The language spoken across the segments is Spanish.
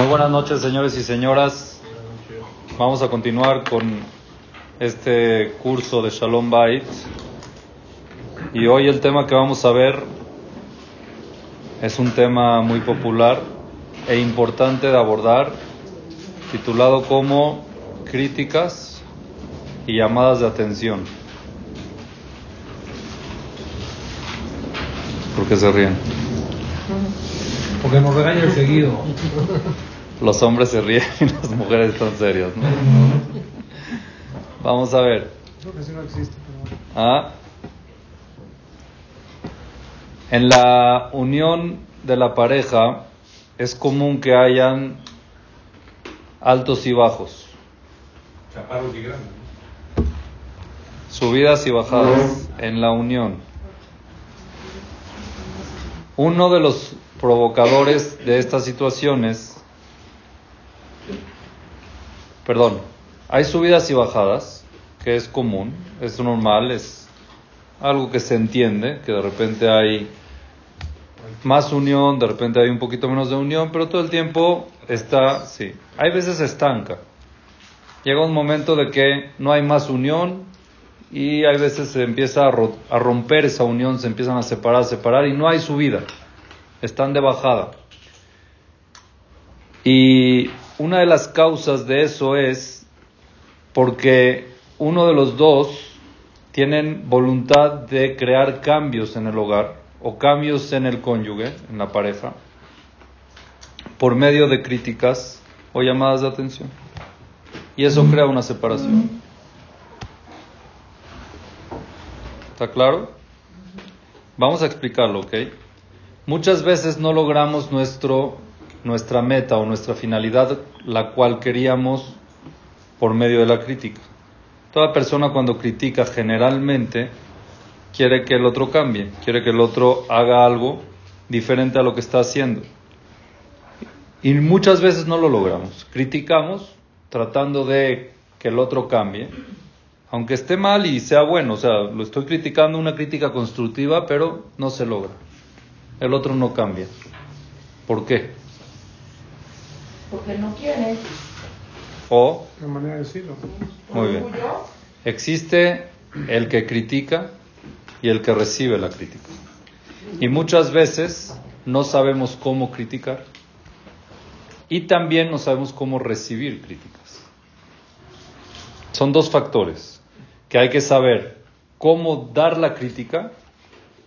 Muy buenas noches, señores y señoras. Vamos a continuar con este curso de Shalom Bait. Y hoy el tema que vamos a ver es un tema muy popular e importante de abordar, titulado como críticas y llamadas de atención. ¿Por qué se ríen? Porque nos regañan seguido. Los hombres se ríen y las mujeres están serias, ¿no? Vamos a ver. ¿Ah? En la unión de la pareja es común que hayan altos y bajos. Chaparros y grandes. Subidas y bajadas en la unión. Uno de los provocadores de estas situaciones, perdón, hay subidas y bajadas, que es común, es normal, es algo que se entiende, que de repente hay más unión, de repente hay un poquito menos de unión, pero todo el tiempo está, sí, hay veces se estanca. Llega un momento de que no hay más unión y hay veces se empieza a, ro- a romper esa unión, se empiezan a separar, a separar y no hay subida, están de bajada. Y una de las causas de eso es porque uno de los dos tienen voluntad de crear cambios en el hogar o cambios en el cónyuge, en la pareja, por medio de críticas o llamadas de atención. Y eso crea una separación. ¿Está claro? Vamos a explicarlo, ¿ok? Muchas veces no logramos nuestro, nuestra meta o nuestra finalidad, la cual queríamos por medio de la crítica. Toda persona cuando critica generalmente quiere que el otro cambie, quiere que el otro haga algo diferente a lo que está haciendo. Y muchas veces no lo logramos. Criticamos tratando de que el otro cambie, aunque esté mal y sea bueno, o sea, lo estoy criticando una crítica constructiva, pero no se logra. El otro no cambia. ¿Por qué? Porque no quiere. O, La manera de decirlo. muy bien, existe el que critica y el que recibe la crítica. Y muchas veces no sabemos cómo criticar y también no sabemos cómo recibir críticas. Son dos factores que hay que saber cómo dar la crítica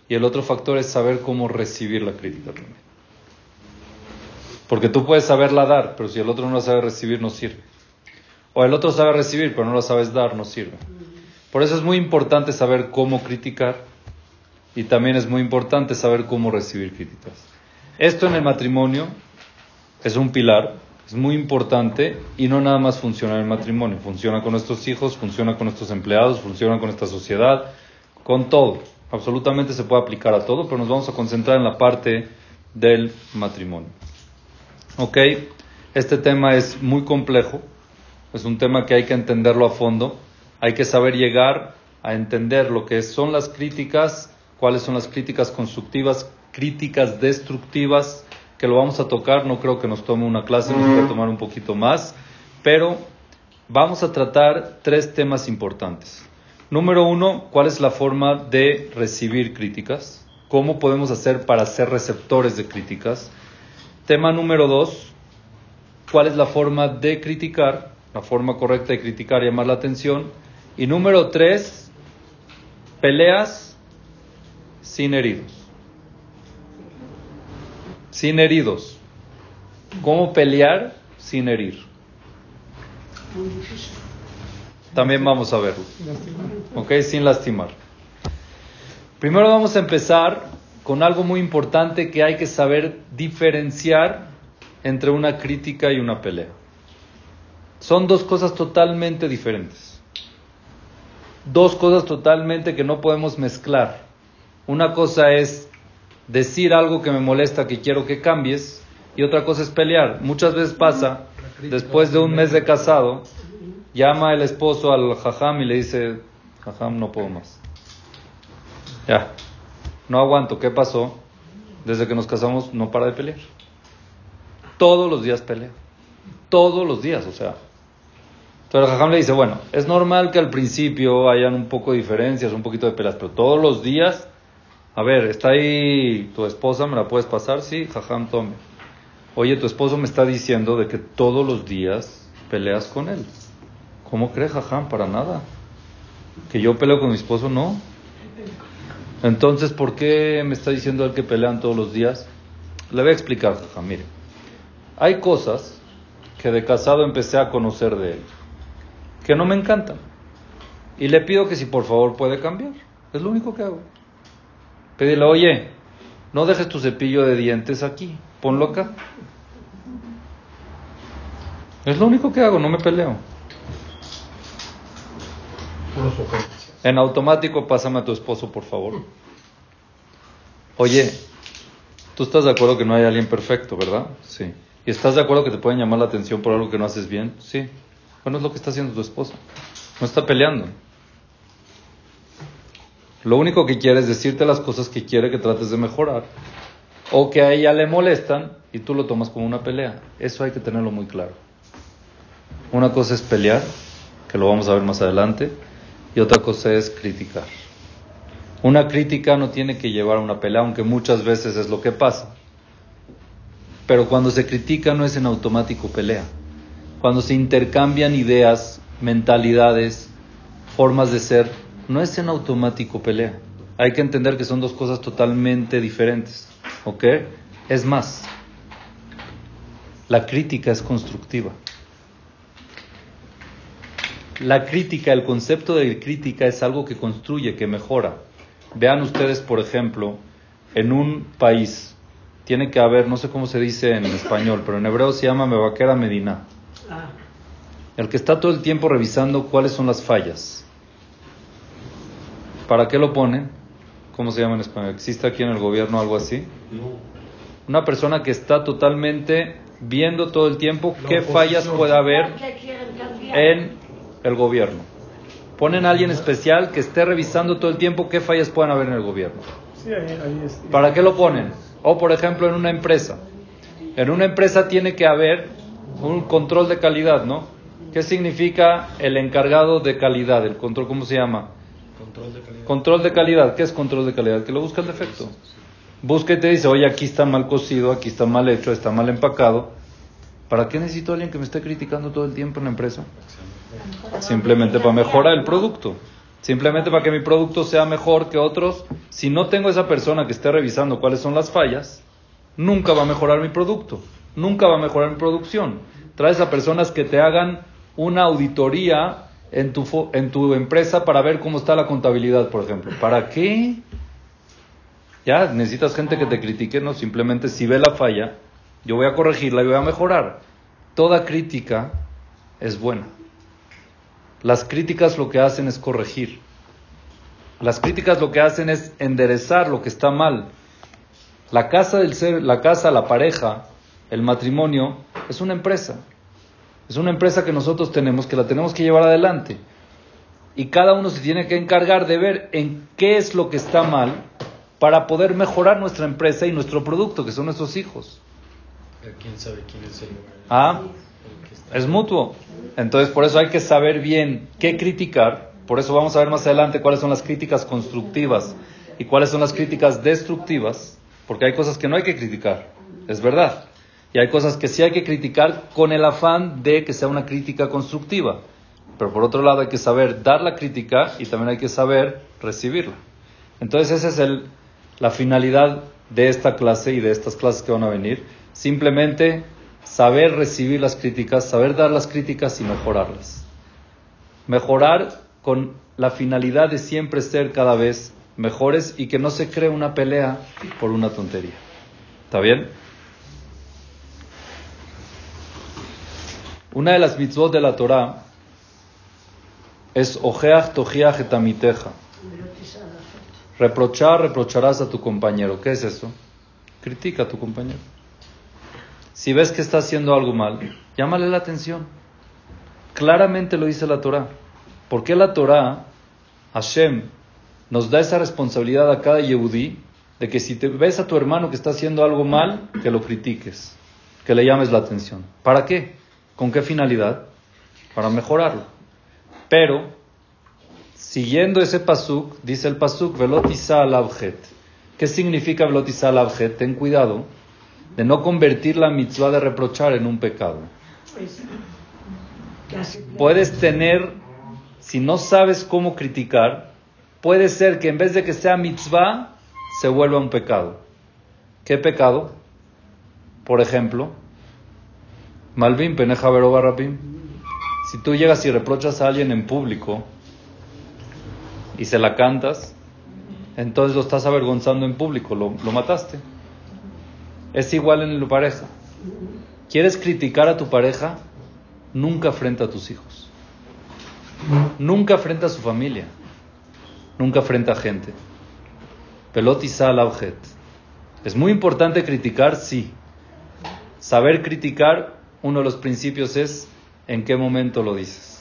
y el otro factor es saber cómo recibir la crítica también. Porque tú puedes saberla dar, pero si el otro no la sabe recibir no sirve. O el otro sabe recibir, pero no la sabes dar, no sirve. Por eso es muy importante saber cómo criticar y también es muy importante saber cómo recibir críticas. Esto en el matrimonio es un pilar, es muy importante y no nada más funciona en el matrimonio, funciona con nuestros hijos, funciona con nuestros empleados, funciona con esta sociedad, con todo. Absolutamente se puede aplicar a todo, pero nos vamos a concentrar en la parte del matrimonio. ¿Ok? Este tema es muy complejo, es un tema que hay que entenderlo a fondo, hay que saber llegar a entender lo que son las críticas, cuáles son las críticas constructivas, críticas destructivas, que lo vamos a tocar, no creo que nos tome una clase, nos puede tomar un poquito más, pero vamos a tratar tres temas importantes. Número uno, ¿cuál es la forma de recibir críticas? ¿Cómo podemos hacer para ser receptores de críticas? Tema número dos, ¿cuál es la forma de criticar? La forma correcta de criticar y llamar la atención. Y número tres, peleas sin heridos. Sin heridos. ¿Cómo pelear sin herir? También vamos a verlo. ¿Ok? Sin lastimar. Primero vamos a empezar con algo muy importante que hay que saber diferenciar entre una crítica y una pelea. Son dos cosas totalmente diferentes. Dos cosas totalmente que no podemos mezclar. Una cosa es decir algo que me molesta, que quiero que cambies, y otra cosa es pelear. Muchas veces pasa, después de un mes de casado, llama el esposo al jajam y le dice, jajam, no puedo más. Ya, no aguanto, ¿qué pasó? Desde que nos casamos no para de pelear. Todos los días pelea. todos los días, o sea. Entonces Jajam le dice, bueno, es normal que al principio hayan un poco de diferencias, un poquito de pelas, pero todos los días, a ver, está ahí tu esposa, ¿me la puedes pasar? Sí, Jajam, tome. Oye, tu esposo me está diciendo de que todos los días peleas con él. ¿Cómo crees, Jajam? Para nada. Que yo peleo con mi esposo, no. Entonces, ¿por qué me está diciendo él que pelean todos los días? Le voy a explicar, Jajam, mire. Hay cosas que de casado empecé a conocer de él, que no me encantan. Y le pido que si por favor puede cambiar. Es lo único que hago. Pedirle, oye, no dejes tu cepillo de dientes aquí, ponlo acá. Es lo único que hago, no me peleo. En automático, pásame a tu esposo, por favor. Oye, tú estás de acuerdo que no hay alguien perfecto, ¿verdad? Sí. ¿Y estás de acuerdo que te pueden llamar la atención por algo que no haces bien? Sí. Bueno, es lo que está haciendo tu esposo. No está peleando. Lo único que quiere es decirte las cosas que quiere que trates de mejorar. O que a ella le molestan y tú lo tomas como una pelea. Eso hay que tenerlo muy claro. Una cosa es pelear, que lo vamos a ver más adelante, y otra cosa es criticar. Una crítica no tiene que llevar a una pelea, aunque muchas veces es lo que pasa. Pero cuando se critica no es en automático pelea. Cuando se intercambian ideas, mentalidades, formas de ser, no es en automático pelea. Hay que entender que son dos cosas totalmente diferentes. ¿Ok? Es más, la crítica es constructiva. La crítica, el concepto de crítica es algo que construye, que mejora. Vean ustedes, por ejemplo, en un país, tiene que haber, no sé cómo se dice en español, pero en hebreo se llama Mevaquera Medina. El que está todo el tiempo revisando cuáles son las fallas. ¿Para qué lo ponen? ¿Cómo se llama en español? ¿Existe aquí en el gobierno algo así? Una persona que está totalmente viendo todo el tiempo qué fallas puede haber en el gobierno. Ponen a alguien especial que esté revisando todo el tiempo qué fallas pueden haber en el gobierno. ¿Para qué lo ponen? O por ejemplo en una empresa. En una empresa tiene que haber un control de calidad, ¿no? ¿Qué significa el encargado de calidad? El control, ¿cómo se llama? Control de calidad. Control de calidad. ¿Qué es control de calidad? Que lo busca el defecto. Busca y te dice, oye, aquí está mal cocido, aquí está mal hecho, está mal empacado. ¿Para qué necesito a alguien que me esté criticando todo el tiempo en la empresa? Simplemente para mejorar el producto. Simplemente para que mi producto sea mejor que otros. Si no tengo esa persona que esté revisando cuáles son las fallas, nunca va a mejorar mi producto. Nunca va a mejorar mi producción. Traes a personas que te hagan una auditoría en tu, en tu empresa para ver cómo está la contabilidad, por ejemplo. ¿Para qué? Ya, necesitas gente que te critique, no, simplemente si ve la falla, yo voy a corregirla y voy a mejorar. Toda crítica es buena. Las críticas lo que hacen es corregir. Las críticas lo que hacen es enderezar lo que está mal. La casa del ser, la casa, la pareja, el matrimonio es una empresa. Es una empresa que nosotros tenemos, que la tenemos que llevar adelante. Y cada uno se tiene que encargar de ver en qué es lo que está mal para poder mejorar nuestra empresa y nuestro producto, que son nuestros hijos. Pero quién sabe quién es el, Ah. Es mutuo. Entonces, por eso hay que saber bien qué criticar. Por eso vamos a ver más adelante cuáles son las críticas constructivas y cuáles son las críticas destructivas. Porque hay cosas que no hay que criticar, es verdad. Y hay cosas que sí hay que criticar con el afán de que sea una crítica constructiva. Pero por otro lado hay que saber dar la crítica y también hay que saber recibirla. Entonces esa es el, la finalidad de esta clase y de estas clases que van a venir. Simplemente saber recibir las críticas, saber dar las críticas y mejorarlas. Mejorar con la finalidad de siempre ser cada vez mejores y que no se cree una pelea por una tontería. ¿Está bien? Una de las mitzvot de la Torah es ojeach tojiach etamiteja. Reprochar, reprocharás a tu compañero. ¿Qué es eso? Critica a tu compañero. Si ves que está haciendo algo mal, llámale la atención. Claramente lo dice la Torah. ¿Por qué la Torah, Hashem, nos da esa responsabilidad a cada Yehudí de que si te ves a tu hermano que está haciendo algo mal, que lo critiques, que le llames la atención? ¿Para qué? ¿Con qué finalidad? Para mejorarlo. Pero, siguiendo ese pasuk, dice el pasuk, velotisa al abjet. ¿Qué significa velotisa al abjet? Ten cuidado de no convertir la mitzvah de reprochar en un pecado. Puedes tener, si no sabes cómo criticar, puede ser que en vez de que sea mitzvah, se vuelva un pecado. ¿Qué pecado? Por ejemplo, Malvin Peneja. Si tú llegas y reprochas a alguien en público y se la cantas, entonces lo estás avergonzando en público, lo, lo mataste. Es igual en tu pareja. ¿Quieres criticar a tu pareja? Nunca frente a tus hijos. Nunca frente a su familia. Nunca frente a gente. Pelotiza al objet. Es muy importante criticar, sí. Saber criticar, uno de los principios es en qué momento lo dices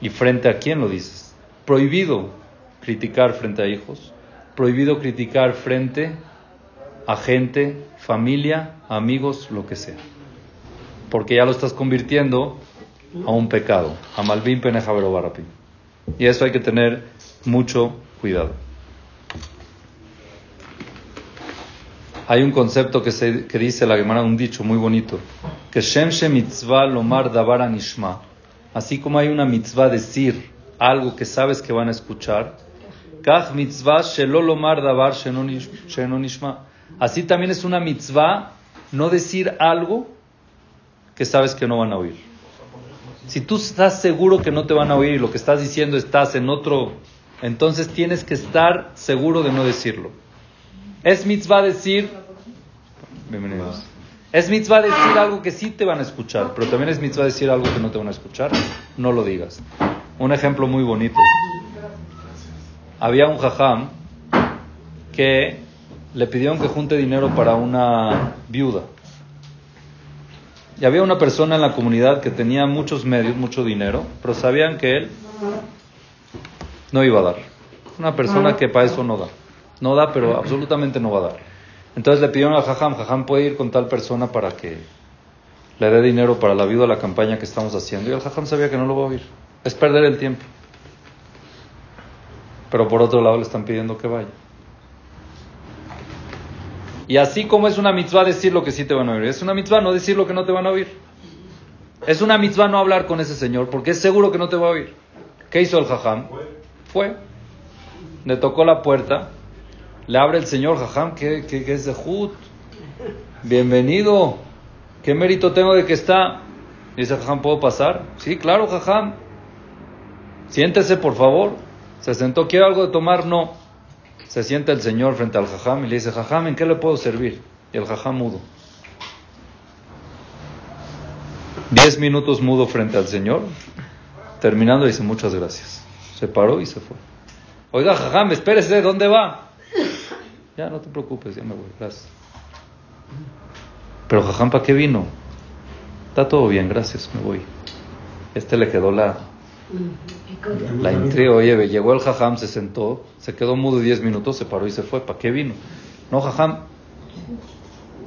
y frente a quién lo dices. Prohibido criticar frente a hijos, prohibido criticar frente a gente, familia, amigos, lo que sea. Porque ya lo estás convirtiendo a un pecado, a Malvin Penejavero Barapi. Y eso hay que tener mucho cuidado. Hay un concepto que, se, que dice la Gemara, un dicho muy bonito, que Shem mitzvah lomar davar nishma. Así como hay una mitzvah decir algo que sabes que van a escuchar, kach mitzvah shelo lomar davar nishma. Así también es una mitzvah no decir algo que sabes que no van a oír. Si tú estás seguro que no te van a oír y lo que estás diciendo estás en otro, entonces tienes que estar seguro de no decirlo. Es mitzvah decir, bienvenidos. Es mitzvah decir algo que sí te van a escuchar, pero también es mitzvah decir algo que no te van a escuchar. No lo digas. Un ejemplo muy bonito. Había un jajam que le pidieron que junte dinero para una viuda. Y había una persona en la comunidad que tenía muchos medios, mucho dinero, pero sabían que él no iba a dar. Una persona que para eso no da. No da, pero absolutamente no va a dar. Entonces le pidieron al Jajam, Jajam puede ir con tal persona para que le dé dinero para la viuda a la campaña que estamos haciendo. Y el Jajam sabía que no lo va a oír. Es perder el tiempo. Pero por otro lado le están pidiendo que vaya. Y así como es una mitzvah decir lo que sí te van a oír, es una mitzvah no decir lo que no te van a oír. Es una mitzvah no hablar con ese señor porque es seguro que no te va a oír. ¿Qué hizo el jajam? Fue. Le tocó la puerta le abre el Señor, Jajam, que, es de Jud. Bienvenido. ¿Qué mérito tengo de que está? Dice Jajam, ¿puedo pasar? Sí, claro, Jajam. Siéntese, por favor. Se sentó, ¿quiere algo de tomar? No. Se sienta el Señor frente al Jajam y le dice, Jajam, ¿en qué le puedo servir? Y el Jajam mudo. Diez minutos mudo frente al Señor. Terminando dice, muchas gracias. Se paró y se fue. Oiga, Jajam, espérese, ¿dónde va? Ya, no te preocupes, ya me voy, gracias. Pero Jajam, ¿para qué vino? Está todo bien, gracias, me voy. Este le quedó la, la intriga. Oye, llegó el Jajam, se sentó, se quedó mudo 10 minutos, se paró y se fue. ¿Para qué vino? No, Jajam,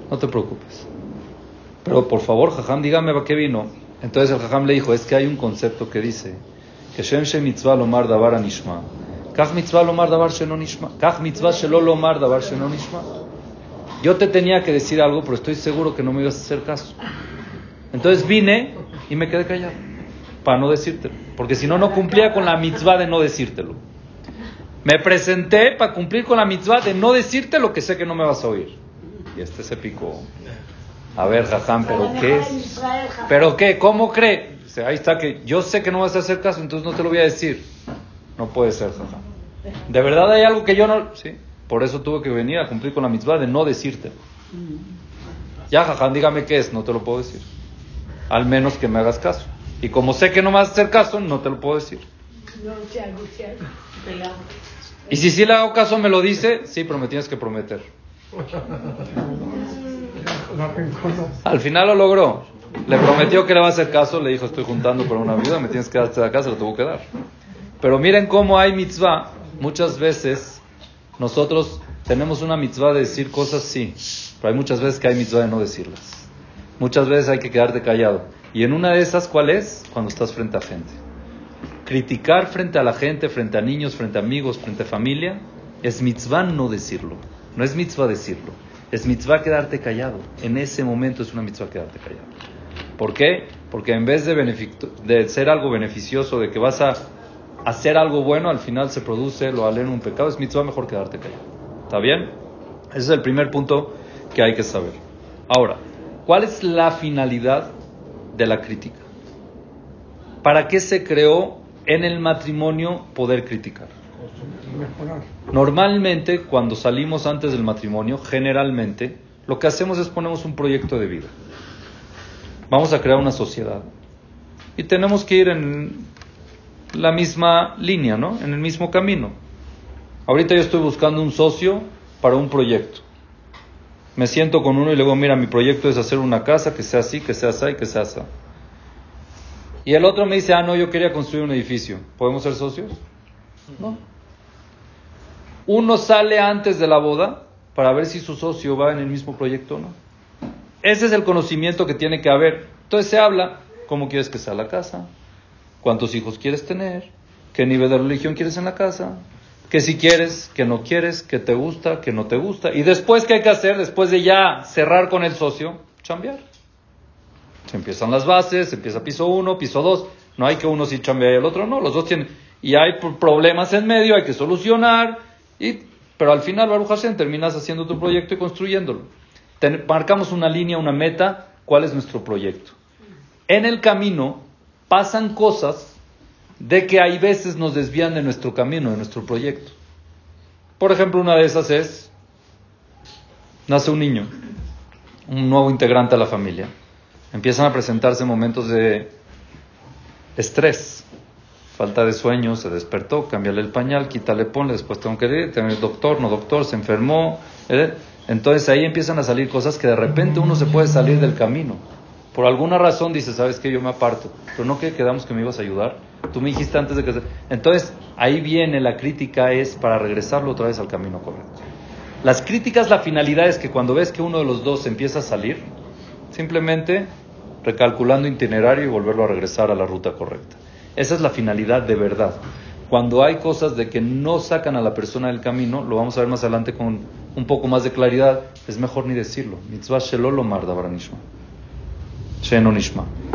no te preocupes. Pero por favor, Jajam, dígame para qué vino. Entonces el Jajam le dijo, es que hay un concepto que dice que Shem Shem Mitzvah Lomar Davar Anishma yo te tenía que decir algo, pero estoy seguro que no me ibas a hacer caso. Entonces vine y me quedé callado para no decírtelo, porque si no, no cumplía con la mitzvah de no decírtelo. Me presenté para cumplir con la mitzvah de no decirte lo que sé que no me vas a oír. Y este se picó. A ver, Jajam, ¿pero qué es? ¿Pero qué? ¿Cómo cree? Ahí está que yo sé que no vas a hacer caso, entonces no te lo voy a decir. No puede ser, jaja. De verdad hay algo que yo no... Sí, por eso tuve que venir a cumplir con la mitzvah de no decirte. Ya, jaja, dígame qué es, no te lo puedo decir. Al menos que me hagas caso. Y como sé que no me vas a hacer caso, no te lo puedo decir. Y si sí le hago caso, me lo dice, sí, pero me tienes que prometer. Al final lo logró. Le prometió que le va a hacer caso, le dijo, estoy juntando por una viuda, me tienes que darte de casa, lo tuvo que dar. Pero miren cómo hay mitzvah. Muchas veces nosotros tenemos una mitzvah de decir cosas sí, pero hay muchas veces que hay mitzvah de no decirlas. Muchas veces hay que quedarte callado. Y en una de esas, ¿cuál es? Cuando estás frente a gente. Criticar frente a la gente, frente a niños, frente a amigos, frente a familia, es mitzvah no decirlo. No es mitzvah decirlo. Es mitzvah quedarte callado. En ese momento es una mitzvah quedarte callado. ¿Por qué? Porque en vez de, ser algo beneficioso, de que vas a hacer algo bueno, al final se produce lo aleno un pecado, es mitzvah mejor quedarte callado. ¿Está bien? Ese es el primer punto que hay que saber. Ahora, ¿cuál es la finalidad de la crítica? ¿Para qué se creó en el matrimonio poder criticar? Normalmente, cuando salimos antes del matrimonio, generalmente, lo que hacemos es ponemos un proyecto de vida. Vamos a crear una sociedad. Y tenemos que ir en la misma línea, ¿no? En el mismo camino. Ahorita yo estoy buscando un socio para un proyecto. Me siento con uno y le digo, mira, mi proyecto es hacer una casa que sea así, que sea así, que sea así. Y el otro me dice, ah, no, yo quería construir un edificio. ¿Podemos ser socios? No. Uno sale antes de la boda para ver si su socio va en el mismo proyecto o no. Ese es el conocimiento que tiene que haber. Entonces se habla, ¿cómo quieres que sea la casa? cuántos hijos quieres tener, qué nivel de religión quieres en la casa, que si quieres, que no quieres, que te gusta, que no te gusta. Y después, ¿qué hay que hacer? Después de ya cerrar con el socio, chambear. Empiezan las bases, se empieza piso uno, piso dos. No hay que uno sí chambea y el otro no. Los dos tienen. Y hay problemas en medio, hay que solucionar. Y, pero al final, Baruch Hashem, terminas haciendo tu proyecto y construyéndolo. marcamos una línea, una meta. ¿Cuál es nuestro proyecto? En el camino pasan cosas de que hay veces nos desvían de nuestro camino, de nuestro proyecto. Por ejemplo, una de esas es, nace un niño, un nuevo integrante a la familia. Empiezan a presentarse momentos de estrés, falta de sueño, se despertó, cámbiale el pañal, quítale, ponle, después tengo que ir, tener doctor, no doctor, se enfermó. ¿eh? Entonces ahí empiezan a salir cosas que de repente uno se puede salir del camino. Por alguna razón dice, ¿sabes qué? Yo me aparto. Pero no que quedamos que me ibas a ayudar. Tú me dijiste antes de que... Entonces, ahí viene la crítica, es para regresarlo otra vez al camino correcto. Las críticas, la finalidad es que cuando ves que uno de los dos empieza a salir, simplemente recalculando itinerario y volverlo a regresar a la ruta correcta. Esa es la finalidad de verdad. Cuando hay cosas de que no sacan a la persona del camino, lo vamos a ver más adelante con un poco más de claridad, es mejor ni decirlo. Mitzvah shelolo marda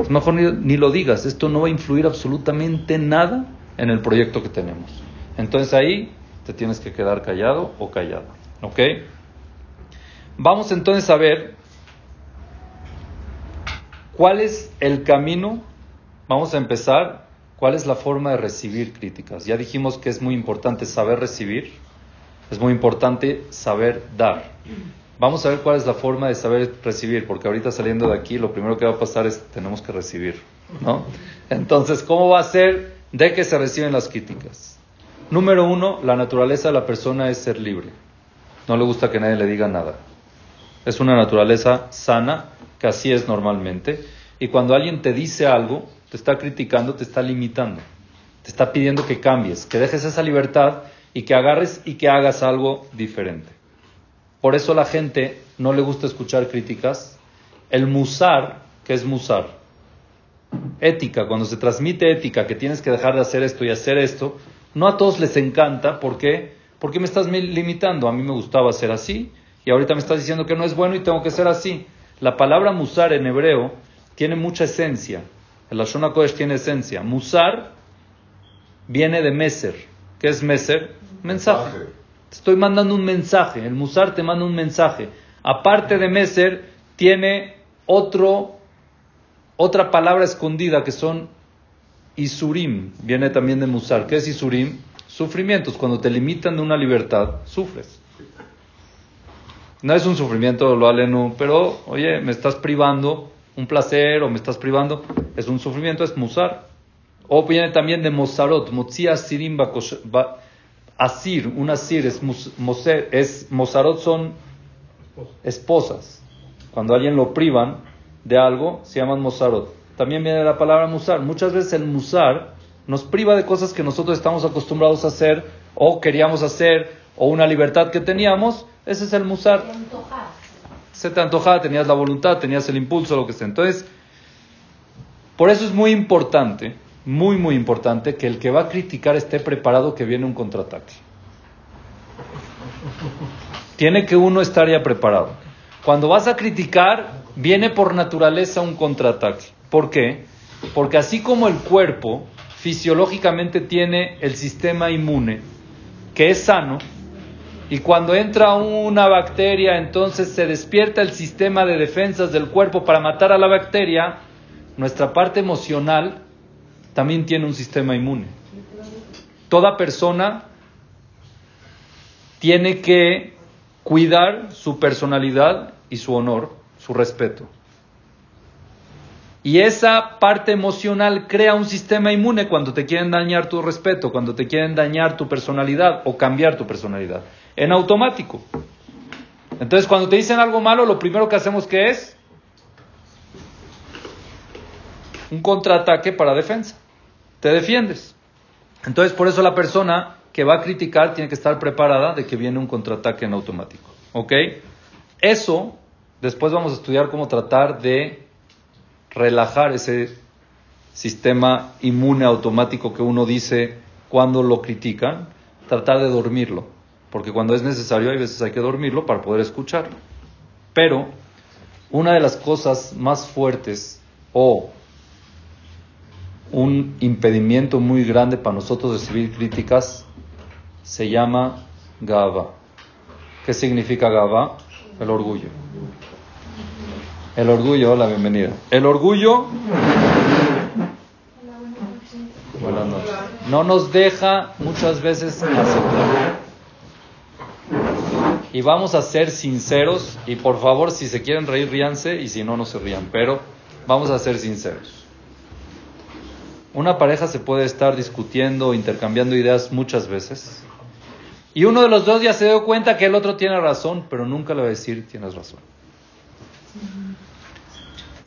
es mejor ni, lo digas, esto no va a influir absolutamente nada en el proyecto que tenemos. Entonces ahí te tienes que quedar callado o callado. ¿Ok? Vamos entonces a ver cuál es el camino. Vamos a empezar. ¿Cuál es la forma de recibir críticas? Ya dijimos que es muy importante saber recibir, es muy importante saber dar. Vamos a ver cuál es la forma de saber recibir, porque ahorita saliendo de aquí lo primero que va a pasar es tenemos que recibir, ¿no? Entonces, ¿cómo va a ser de que se reciben las críticas? Número uno, la naturaleza de la persona es ser libre. No le gusta que nadie le diga nada. Es una naturaleza sana, que así es normalmente. Y cuando alguien te dice algo, te está criticando, te está limitando. Te está pidiendo que cambies, que dejes esa libertad y que agarres y que hagas algo diferente. Por eso la gente no le gusta escuchar críticas. El musar, ¿qué es musar? Ética, cuando se transmite ética, que tienes que dejar de hacer esto y hacer esto, no a todos les encanta. ¿Por qué? Porque me estás limitando. A mí me gustaba ser así y ahorita me estás diciendo que no es bueno y tengo que ser así. La palabra musar en hebreo tiene mucha esencia. El Lashon Kodesh tiene esencia. Musar viene de meser. ¿Qué es meser? Mensaje estoy mandando un mensaje. El Musar te manda un mensaje. Aparte de Meser, tiene otro, otra palabra escondida que son Isurim. Viene también de Musar. ¿Qué es Isurim? Sufrimientos. Cuando te limitan una libertad, sufres. No es un sufrimiento, lo aleno, pero oye, me estás privando un placer o me estás privando. Es un sufrimiento, es Musar. O viene también de Mozarot. Motzia Sirim Asir, un asir es, moser, es mozarot son esposas. Cuando alguien lo privan de algo, se llaman mozarot. También viene la palabra musar. Muchas veces el musar nos priva de cosas que nosotros estamos acostumbrados a hacer o queríamos hacer o una libertad que teníamos. Ese es el musar. se te antojaba, tenías la voluntad, tenías el impulso, lo que sea. Entonces, por eso es muy importante, muy, muy importante que el que va a criticar esté preparado que viene un contraataque. Tiene que uno estar ya preparado. Cuando vas a criticar, viene por naturaleza un contraataque. ¿Por qué? Porque así como el cuerpo fisiológicamente tiene el sistema inmune, que es sano, y cuando entra una bacteria, entonces se despierta el sistema de defensas del cuerpo para matar a la bacteria, nuestra parte emocional también tiene un sistema inmune. Toda persona tiene que cuidar su personalidad y su honor, su respeto. Y esa parte emocional crea un sistema inmune cuando te quieren dañar tu respeto, cuando te quieren dañar tu personalidad o cambiar tu personalidad. En automático. Entonces, cuando te dicen algo malo, lo primero que hacemos que es un contraataque para defensa. Te defiendes. Entonces, por eso la persona que va a criticar tiene que estar preparada de que viene un contraataque en automático. ¿Ok? Eso, después vamos a estudiar cómo tratar de relajar ese sistema inmune automático que uno dice cuando lo critican, tratar de dormirlo. Porque cuando es necesario, hay veces hay que dormirlo para poder escucharlo. Pero una de las cosas más fuertes o un impedimento muy grande para nosotros recibir críticas se llama Gaba. ¿Qué significa Gaba? El orgullo. El orgullo, la bienvenida. El orgullo Buenas noches. no nos deja muchas veces aceptar. Y vamos a ser sinceros y por favor si se quieren reír ríanse y si no no se rían, pero vamos a ser sinceros. Una pareja se puede estar discutiendo, intercambiando ideas muchas veces. Y uno de los dos ya se dio cuenta que el otro tiene razón, pero nunca le va a decir tienes razón.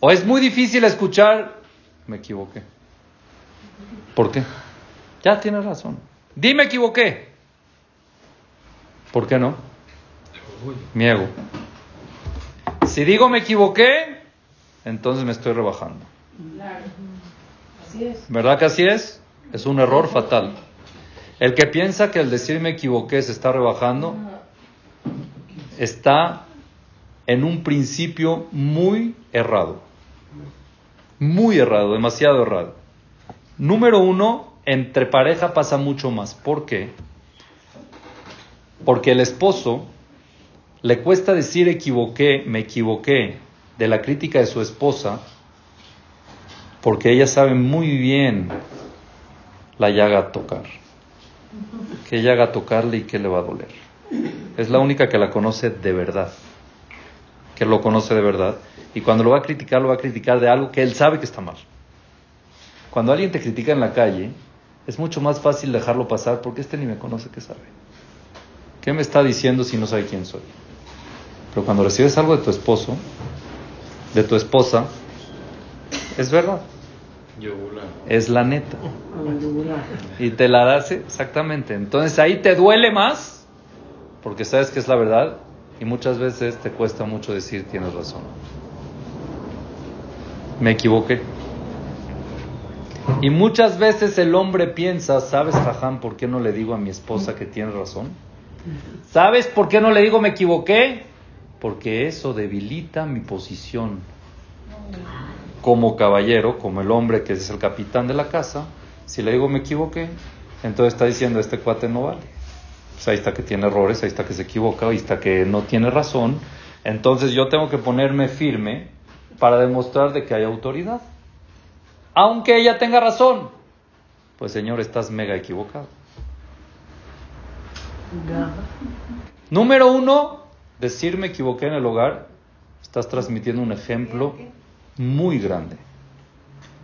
O es muy difícil escuchar, me equivoqué. ¿Por qué? Ya tienes razón. Dime me equivoqué. ¿Por qué no? Mi ego. Si digo me equivoqué, entonces me estoy rebajando. ¿Verdad que así es? Es un error fatal. El que piensa que al decir me equivoqué se está rebajando, está en un principio muy errado. Muy errado, demasiado errado. Número uno, entre pareja pasa mucho más. ¿Por qué? Porque el esposo le cuesta decir equivoqué, me equivoqué de la crítica de su esposa porque ella sabe muy bien la llaga a tocar. ¿Qué llaga a tocarle y qué le va a doler? Es la única que la conoce de verdad. Que lo conoce de verdad. Y cuando lo va a criticar, lo va a criticar de algo que él sabe que está mal. Cuando alguien te critica en la calle, es mucho más fácil dejarlo pasar porque este ni me conoce que sabe. ¿Qué me está diciendo si no sabe quién soy? Pero cuando recibes algo de tu esposo, de tu esposa, es verdad. Es la neta. Y te la das exactamente. Entonces ahí te duele más porque sabes que es la verdad y muchas veces te cuesta mucho decir tienes razón. Me equivoqué. Y muchas veces el hombre piensa, ¿sabes, Jajam, por qué no le digo a mi esposa que tiene razón? ¿Sabes por qué no le digo me equivoqué? Porque eso debilita mi posición como caballero, como el hombre que es el capitán de la casa, si le digo me equivoqué, entonces está diciendo este cuate no vale. Pues ahí está que tiene errores, ahí está que se equivoca, ahí está que no tiene razón. Entonces yo tengo que ponerme firme para demostrar de que hay autoridad. Aunque ella tenga razón. Pues señor, estás mega equivocado. Número uno, decir me equivoqué en el hogar, estás transmitiendo un ejemplo muy grande,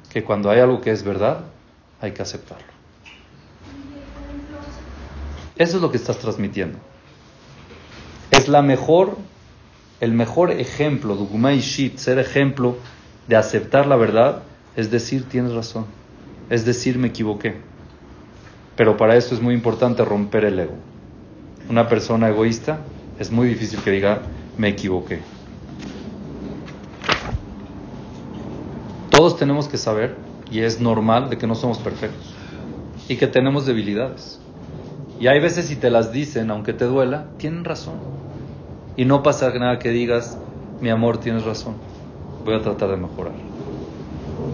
que cuando hay algo que es verdad, hay que aceptarlo. Eso es lo que estás transmitiendo. Es la mejor, el mejor ejemplo, Dugumai Shit, ser ejemplo de aceptar la verdad, es decir, tienes razón, es decir, me equivoqué. Pero para eso es muy importante romper el ego. Una persona egoísta es muy difícil que diga, me equivoqué. Todos tenemos que saber, y es normal, de que no somos perfectos y que tenemos debilidades. Y hay veces si te las dicen, aunque te duela, tienen razón. Y no pasa nada que digas, mi amor, tienes razón, voy a tratar de mejorar.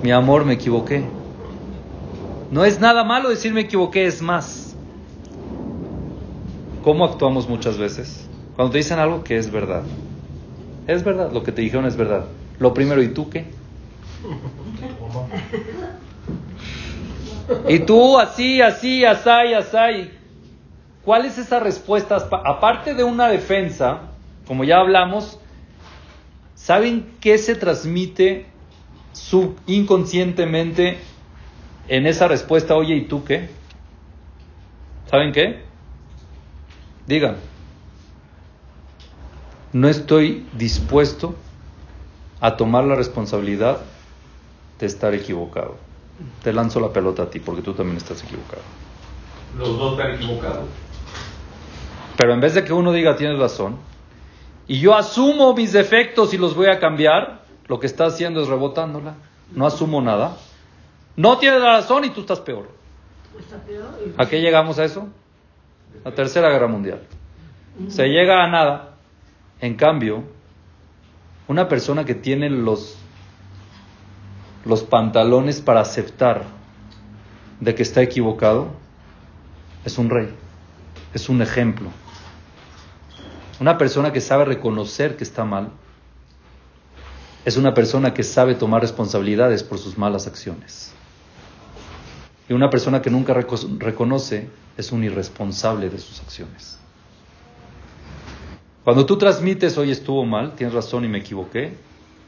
Mi amor, me equivoqué. No es nada malo decir me equivoqué, es más. ¿Cómo actuamos muchas veces? Cuando te dicen algo que es verdad. Es verdad, lo que te dijeron es verdad. Lo primero, ¿y tú qué? Y tú así, así, así, así. ¿Cuál es esa respuesta? Aparte de una defensa, como ya hablamos, ¿saben qué se transmite inconscientemente en esa respuesta? Oye, ¿y tú qué? ¿Saben qué? Digan, no estoy dispuesto a tomar la responsabilidad de estar equivocado. Te lanzo la pelota a ti porque tú también estás equivocado. Los dos están equivocados. Pero en vez de que uno diga tienes razón, y yo asumo mis defectos y los voy a cambiar, lo que está haciendo es rebotándola. No asumo nada. No tienes razón y tú estás peor. ¿A qué llegamos a eso? La tercera guerra mundial. Se llega a nada. En cambio, una persona que tiene los, los pantalones para aceptar de que está equivocado es un rey, es un ejemplo. Una persona que sabe reconocer que está mal es una persona que sabe tomar responsabilidades por sus malas acciones. Y una persona que nunca reconoce es un irresponsable de sus acciones. Cuando tú transmites, hoy estuvo mal, tienes razón y me equivoqué,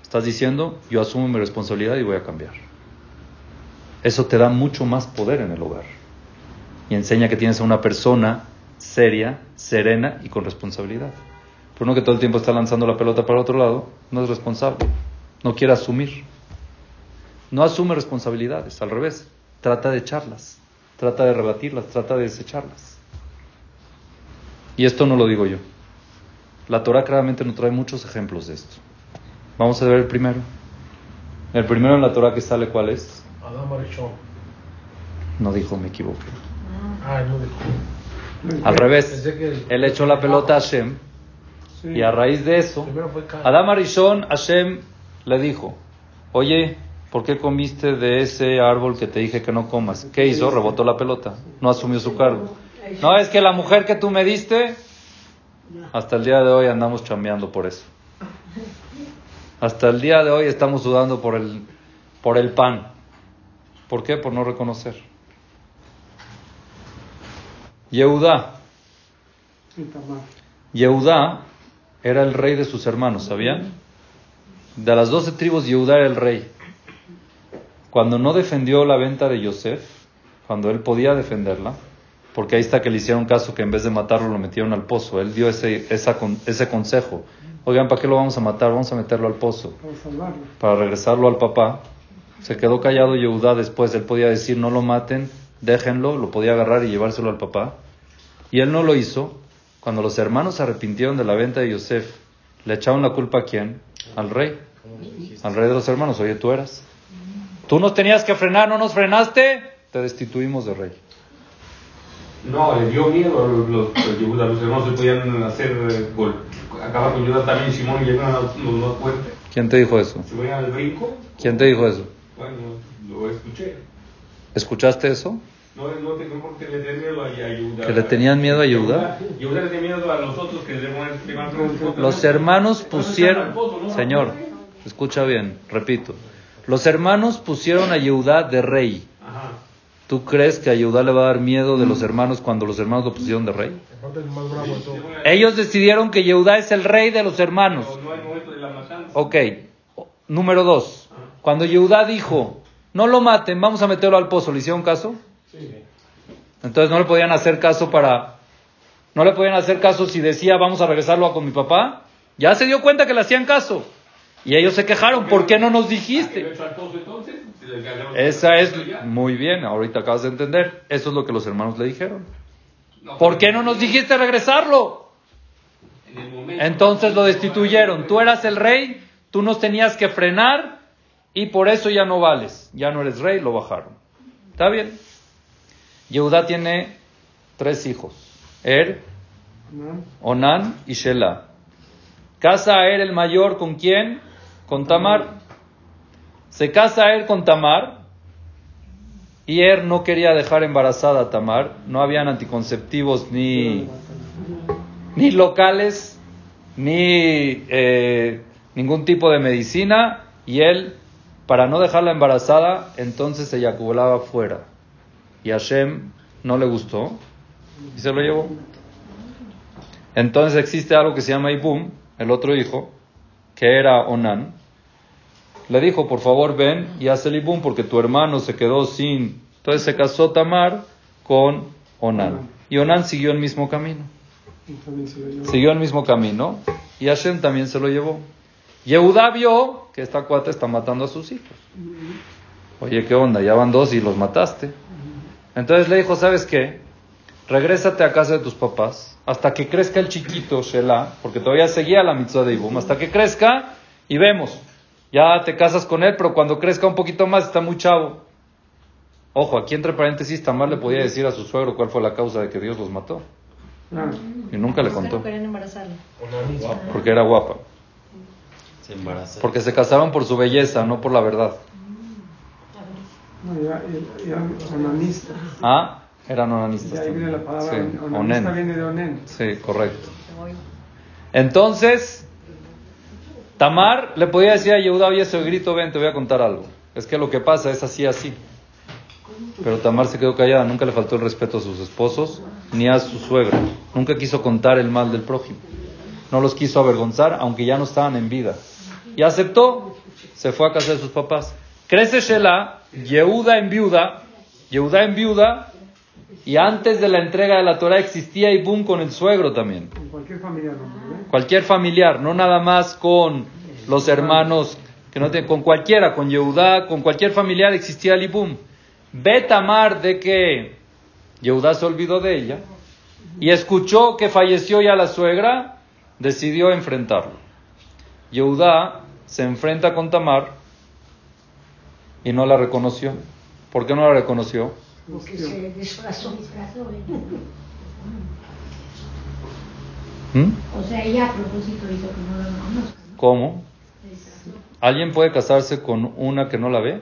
estás diciendo, yo asumo mi responsabilidad y voy a cambiar. Eso te da mucho más poder en el hogar. Y enseña que tienes a una persona seria, serena y con responsabilidad. Pero uno que todo el tiempo está lanzando la pelota para otro lado, no es responsable, no quiere asumir. No asume responsabilidades, al revés, trata de echarlas, trata de rebatirlas, trata de desecharlas. Y esto no lo digo yo. La Torah claramente nos trae muchos ejemplos de esto. Vamos a ver el primero. El primero en la Torah que sale, ¿cuál es? Adam No dijo, me equivoqué. Ah, no dijo. Al revés, él echó la pelota a Hashem y a raíz de eso, Adam Arishon, Hashem le dijo, oye, ¿por qué comiste de ese árbol que te dije que no comas? ¿Qué hizo? Rebotó la pelota, no asumió su cargo. No, es que la mujer que tú me diste hasta el día de hoy andamos chambeando por eso. Hasta el día de hoy estamos sudando por el, por el pan. ¿Por qué? Por no reconocer. Yehudá. Yehudá era el rey de sus hermanos, ¿sabían? De las doce tribus, Yehudá era el rey. Cuando no defendió la venta de Yosef, cuando él podía defenderla, porque ahí está que le hicieron caso que en vez de matarlo lo metieron al pozo. Él dio ese, ese consejo. Oigan, ¿para qué lo vamos a matar? Vamos a meterlo al pozo. Para regresarlo al papá. Se quedó callado Yehudá después. Él podía decir, no lo maten, déjenlo. Lo podía agarrar y llevárselo al papá. Y él no lo hizo. Cuando los hermanos se arrepintieron de la venta de Yosef, ¿le echaron la culpa a quién? Al rey. Al rey de los hermanos. Oye, tú eras. Tú nos tenías que frenar, no nos frenaste, te destituimos de rey. No, le dio miedo a los, los, los hermanos se podían hacer, eh, acabar con Yuda también, Simón y llegan a los, dos puentes. ¿Quién te dijo eso? Vayan al brinco. ¿Quién te dijo eso? Bueno, lo escuché. ¿Escuchaste eso? No, no, no porque le tenían miedo a Yuda. ¿Que le tenían miedo a Yuda? Yuda le tenía miedo a los otros que le ponen Los hermanos pusieron, señor, escucha bien, repito, los hermanos pusieron a Yehuda de rey. ¿Tú crees que a Yehudá le va a dar miedo de los hermanos cuando los hermanos lo pusieron de rey? Ellos decidieron que Yehudá es el rey de los hermanos. Ok, número dos. Cuando Yehudá dijo, no lo maten, vamos a meterlo al pozo, ¿le hicieron caso? Entonces no le podían hacer caso para... No le podían hacer caso si decía, vamos a regresarlo a con mi papá. Ya se dio cuenta que le hacían caso. Y ellos se quejaron, ¿por qué no nos dijiste? Esa es muy bien, ahorita acabas de entender. Eso es lo que los hermanos le dijeron. ¿Por qué no nos dijiste regresarlo? Entonces lo destituyeron. Tú eras el rey, tú nos tenías que frenar y por eso ya no vales, ya no eres rey, lo bajaron. ¿Está bien? Yehudá tiene tres hijos, Er, Onan y Shelah. Casa a Er el mayor con quién? Con Tamar. Se casa Er con Tamar y Er no quería dejar embarazada a Tamar. No habían anticonceptivos ni, ni locales, ni eh, ningún tipo de medicina. Y él, para no dejarla embarazada, entonces se eyaculaba fuera. Y Hashem no le gustó y se lo llevó. Entonces existe algo que se llama Ibum, el otro hijo, que era Onan. Le dijo, por favor, ven y haz el Ibum porque tu hermano se quedó sin... Entonces se casó Tamar con Onan. Y Onan siguió el mismo camino. Siguió el mismo camino y Hashem también se lo llevó. Yehuda vio que esta cuata está matando a sus hijos. Oye, ¿qué onda? Ya van dos y los mataste. Entonces le dijo, ¿sabes qué? Regrésate a casa de tus papás hasta que crezca el chiquito, Shelah, porque todavía seguía la mitzvah de Ibum, hasta que crezca y vemos. Ya te casas con él, pero cuando crezca un poquito más está muy chavo. Ojo, aquí entre paréntesis, Tamar le podía decir a su suegro cuál fue la causa de que Dios los mató. Y nunca le contó. Porque era guapa. Porque se casaron por su belleza, no por la verdad. No, ya, ya, onanista. Ah, eran onanistas. Y ahí viene la palabra Sí, onanista, onen. viene de onen. Sí, correcto. Entonces, Tamar le podía decir a Yehuda, oye, ese grito, ven, te voy a contar algo. Es que lo que pasa es así, así. Pero Tamar se quedó callada, nunca le faltó el respeto a sus esposos ni a su suegra. Nunca quiso contar el mal del prójimo. No los quiso avergonzar, aunque ya no estaban en vida. Y aceptó, se fue a casa de sus papás. Crece Shelah, Yehuda en viuda, Yehuda en viuda, y antes de la entrega de la Torah existía Ibum con el suegro también. Con cualquier familiar, ¿no? Cualquier familiar, no nada más con los hermanos, que no tienen, con cualquiera, con Yehudá, con cualquier familiar existía el Ibum. Ve Tamar de que Yehudá se olvidó de ella y escuchó que falleció ya la suegra, decidió enfrentarlo. Yehudá se enfrenta con Tamar y no la reconoció. ¿Por qué no la reconoció? Porque se disfrazó. ¿Mm? O sea, ella a propósito hizo que no la conozca. ¿no? ¿Cómo? ¿Alguien puede casarse con una que no la ve?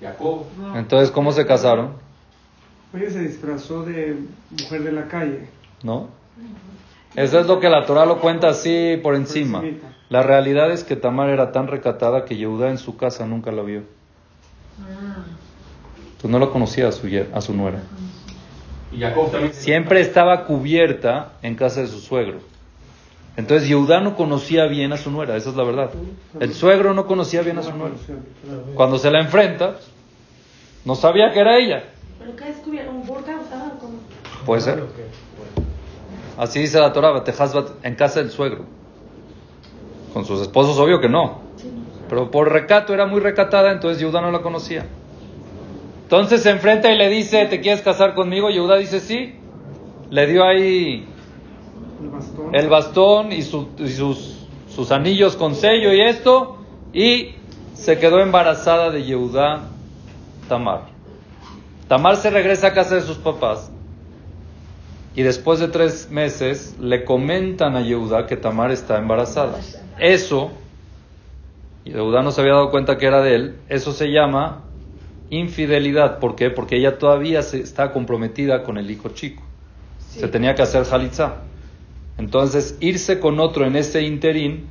Jacob. Entonces, ¿cómo se casaron? Ella se disfrazó de mujer de la calle. ¿No? Eso es lo que la Torah lo cuenta así por encima. La realidad es que Tamar era tan recatada que Yehuda en su casa nunca la vio. Ah, Pues no la conocía a su, ye- a su nuera. Y Jacob también. Siempre estaba cubierta en casa de su suegro. Entonces Yehuda no conocía bien a su nuera, esa es la verdad. El suegro no conocía bien a su nuera. Cuando se la enfrenta, no sabía que era ella. ¿Pero qué descubrieron? ¿Un burka como? Puede ser. Así dice la Torah, en casa del suegro. Con sus esposos, obvio que no. Pero por recato era muy recatada, entonces Yehuda no la conocía. Entonces se enfrenta y le dice, ¿te quieres casar conmigo? Yehuda dice, sí. Le dio ahí El bastón. el bastón y, su- y sus, sus anillos con sello y esto, y se quedó embarazada de Yehudá Tamar. Tamar se regresa a casa de sus papás y después de tres meses le comentan a Yehudá que Tamar está embarazada. Eso, Yehudá no se había dado cuenta que era de él, eso se llama infidelidad. ¿Por qué? Porque ella todavía se, está comprometida con el hijo chico. Se tenía que hacer jalitzá. Entonces, irse con otro en ese interín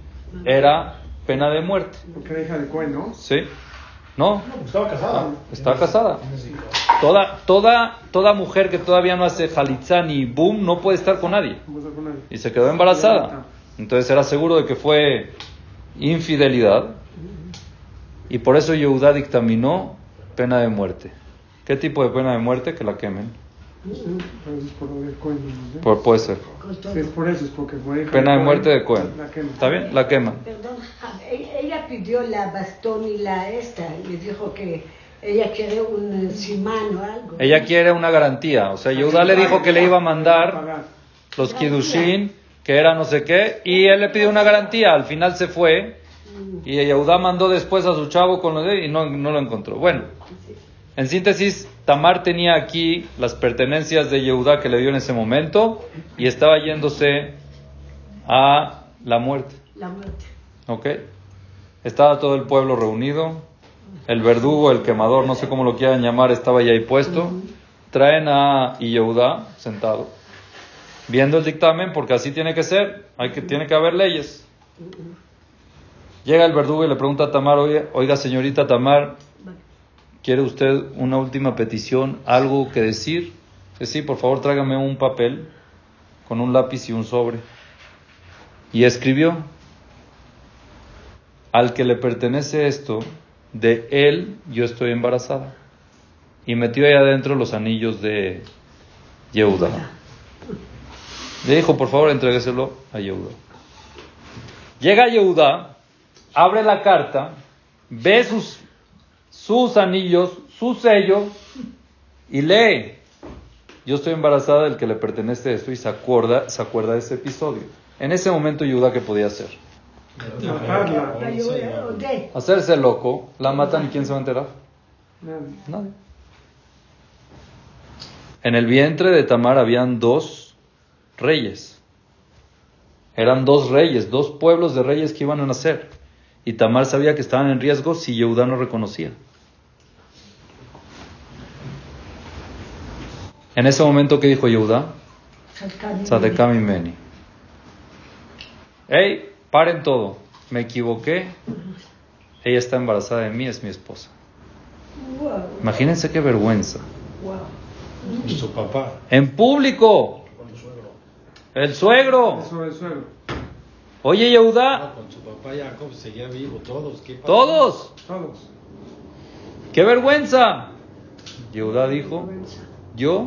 era pena de muerte. Porque era hija de Cohen, ¿no? ¿Sí? ¿No? Estaba casada. Está casada. Toda, toda, toda mujer que todavía no hace jalitzá ni boom no puede estar con nadie. Y se quedó embarazada. Entonces era seguro de que fue infidelidad. Y por eso Yehudá dictaminó pena de muerte. ¿Qué tipo de pena de muerte? Que la quemen. Por puede ser. Es por eso, es porque fue hija Pena de muerte de Cohen. Quema. ¿Está bien? La queman. Perdón, ella pidió la bastón y la esta, le dijo que ella quiere un simán o algo. Ella quiere una garantía. O sea, Yehudá le dijo que le iba a mandar los kidushin, que era no sé qué, y él le pidió una garantía. Al final se fue Y Yehudá mandó después a su chavo con lo de y no, no lo encontró. Bueno, en síntesis, Tamar tenía aquí las pertenencias de Yehudá que le dio en ese momento y estaba yéndose a la muerte. La muerte. ¿Ok? Estaba todo el pueblo reunido. El verdugo, el quemador, no sé cómo lo quieran llamar, estaba ya ahí puesto. Traen a Yehudá sentado, viendo el dictamen, porque así tiene que ser. Hay que, tiene que haber leyes. Llega el verdugo y le pregunta a Tamar, oiga, oiga señorita Tamar, ¿quiere usted una última petición, algo que decir? Sí, por favor tráigame un papel con un lápiz y un sobre. Y escribió, al que le pertenece esto, de él yo estoy embarazada. Y metió ahí adentro los anillos de Yehuda. Le dijo, por favor, entrégueselo a Yehuda. Llega Yehuda, abre la carta, ve sus, sus anillos, su sello y lee. Yo estoy embarazada del que le pertenece esto y se acuerda, se acuerda de ese episodio. En ese momento Yehuda, ¿qué podía hacer? Hacerse loco, la matan y ¿quién se va a enterar? Nadie. Nadie. En el vientre de Tamar habían dos reyes. Eran dos reyes, dos pueblos de reyes que iban a nacer. Y Tamar sabía que estaban en riesgo si Yehudá no reconocía. En ese momento, ¿qué dijo Yehudá? Tzadekam Meni. Hey, paren todo. Me equivoqué. Ella está embarazada de mí, es mi esposa. Wow, Imagínense qué vergüenza. wow. Su papá. En público. Con su suegro. El suegro. Oye, Ah, Yehuda. con su papá Jacob seguía vivo, todos. ¿Qué pasó? Todos. Todos. ¡Qué vergüenza! Yehuda dijo, yo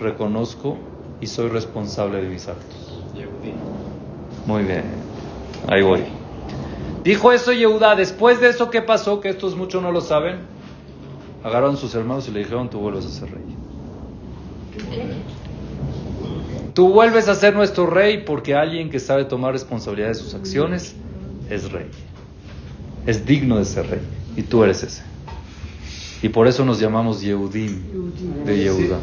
reconozco y soy responsable de mis actos. Muy bien. Ahí voy. Dijo eso Yehuda. Después de eso, ¿qué pasó? Que estos muchos no lo saben. Agarraron sus hermanos y le dijeron, tú vuelves a ser rey. Tú vuelves a ser nuestro rey porque alguien que sabe tomar responsabilidad de sus acciones es rey. Es digno de ser rey. Y tú eres ese. Y por eso nos llamamos Yehudim de Yehuda.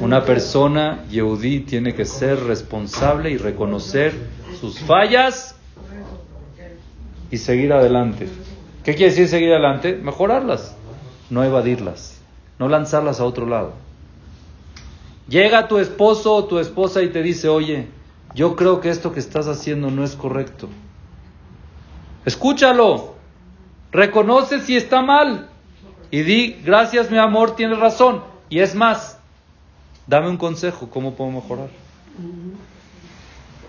Una persona Yehudí tiene que ser responsable y reconocer sus fallas y seguir adelante. ¿Qué quiere decir seguir adelante? Mejorarlas, no evadirlas, no lanzarlas a otro lado. Llega tu esposo o tu esposa y te dice, oye, yo creo que esto que estás haciendo no es correcto. Escúchalo, reconoce si está mal y di, gracias mi amor, tienes razón. Y es más, dame un consejo, ¿cómo puedo mejorar?